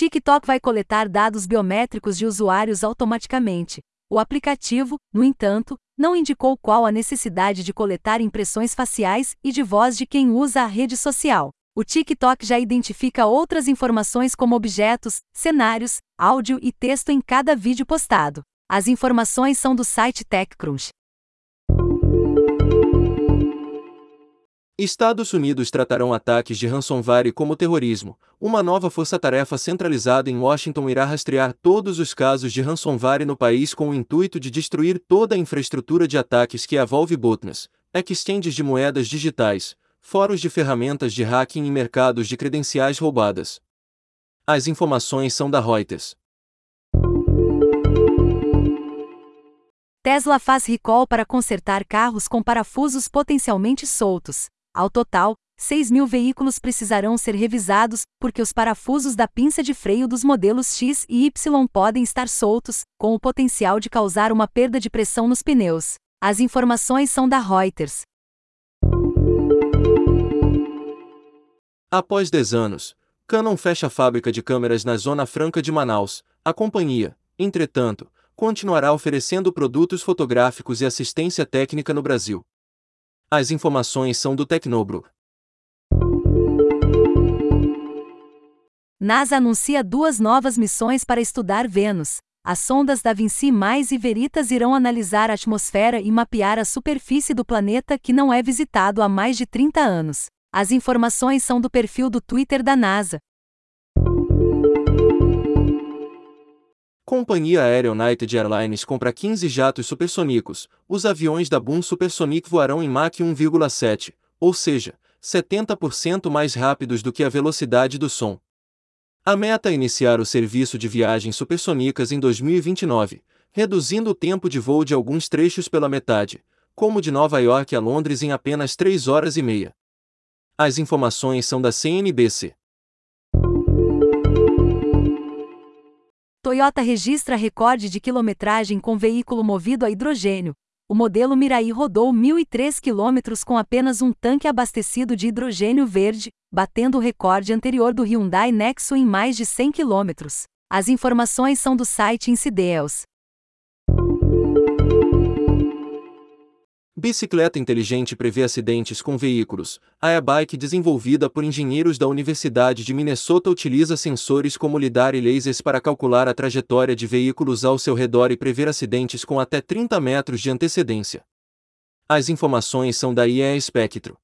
TikTok vai coletar dados biométricos de usuários automaticamente. O aplicativo, no entanto, não indicou qual a necessidade de coletar impressões faciais e de voz de quem usa a rede social. O TikTok já identifica outras informações como objetos, cenários, áudio e texto em cada vídeo postado. As informações são do site TechCrunch. Estados Unidos tratarão ataques de ransomware como terrorismo. Uma nova força-tarefa centralizada em Washington irá rastrear todos os casos de ransomware no país com o intuito de destruir toda a infraestrutura de ataques que envolve botnets, exchanges de moedas digitais, fóruns de ferramentas de hacking e mercados de credenciais roubadas. As informações são da Reuters. Tesla faz recall para consertar carros com parafusos potencialmente soltos. Ao total, 6 mil veículos precisarão ser revisados, porque os parafusos da pinça de freio dos modelos X e Y podem estar soltos, com o potencial de causar uma perda de pressão nos pneus. As informações são da Reuters. Após 10 anos, Canon fecha a fábrica de câmeras na Zona Franca de Manaus. A companhia, entretanto, continuará oferecendo produtos fotográficos e assistência técnica no Brasil. As informações são do Tecnobro. NASA anuncia duas novas missões para estudar Vênus. As sondas Da Vinci Mais e Veritas irão analisar a atmosfera e mapear a superfície do planeta que não é visitado há mais de 30 anos. As informações são do perfil do Twitter da NASA. Companhia aérea United Airlines compra 15 jatos supersônicos. Os aviões da Boom Supersonic voarão em Mach 1,7, ou seja, 70% mais rápidos do que a velocidade do som. A meta é iniciar o serviço de viagens supersônicas em 2029, reduzindo o tempo de voo de alguns trechos pela metade, como de Nova York a Londres em apenas 3 horas e meia. As informações são da CNBC. Toyota registra recorde de quilometragem com veículo movido a hidrogênio. O modelo Mirai rodou 1.003 quilômetros com apenas um tanque abastecido de hidrogênio verde, batendo o recorde anterior do Hyundai Nexo em mais de 100 quilômetros. As informações são do site Incideals. Bicicleta inteligente prevê acidentes com veículos. A e-bike desenvolvida por engenheiros da Universidade de Minnesota utiliza sensores como lidar e lasers para calcular a trajetória de veículos ao seu redor e prever acidentes com até 30 metros de antecedência. As informações são da IE Spectro.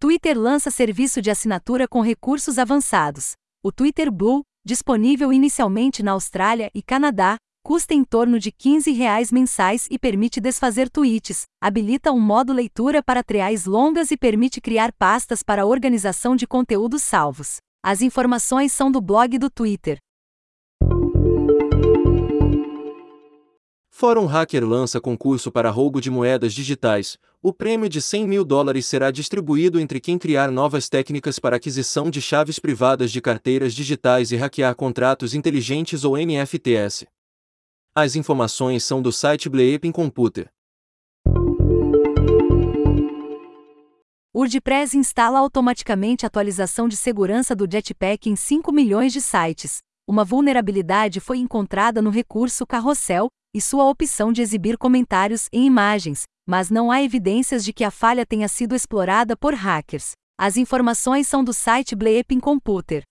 Twitter lança serviço de assinatura com recursos avançados. O Twitter Blue, disponível inicialmente na Austrália e Canadá, custa em torno de 15 reais mensais e permite desfazer tweets, habilita um modo leitura para treais longas e permite criar pastas para organização de conteúdos salvos. As informações são do blog do Twitter. Fórum Hacker lança concurso para roubo de moedas digitais. O prêmio de 100 mil dólares será distribuído entre quem criar novas técnicas para aquisição de chaves privadas de carteiras digitais e hackear contratos inteligentes ou NFTs. As informações são do site Bleeping Computer. WordPress instala automaticamente atualização de segurança do Jetpack em 5 milhões de sites. Uma vulnerabilidade foi encontrada no recurso Carrossel e sua opção de exibir comentários em imagens, mas não há evidências de que a falha tenha sido explorada por hackers. As informações são do site Bleeping Computer.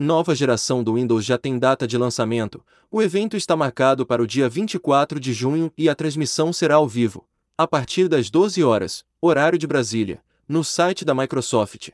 Nova geração do Windows já tem data de lançamento. O evento está marcado para o dia 24 de junho e a transmissão será ao vivo, a partir das 12 horas, horário de Brasília, no site da Microsoft.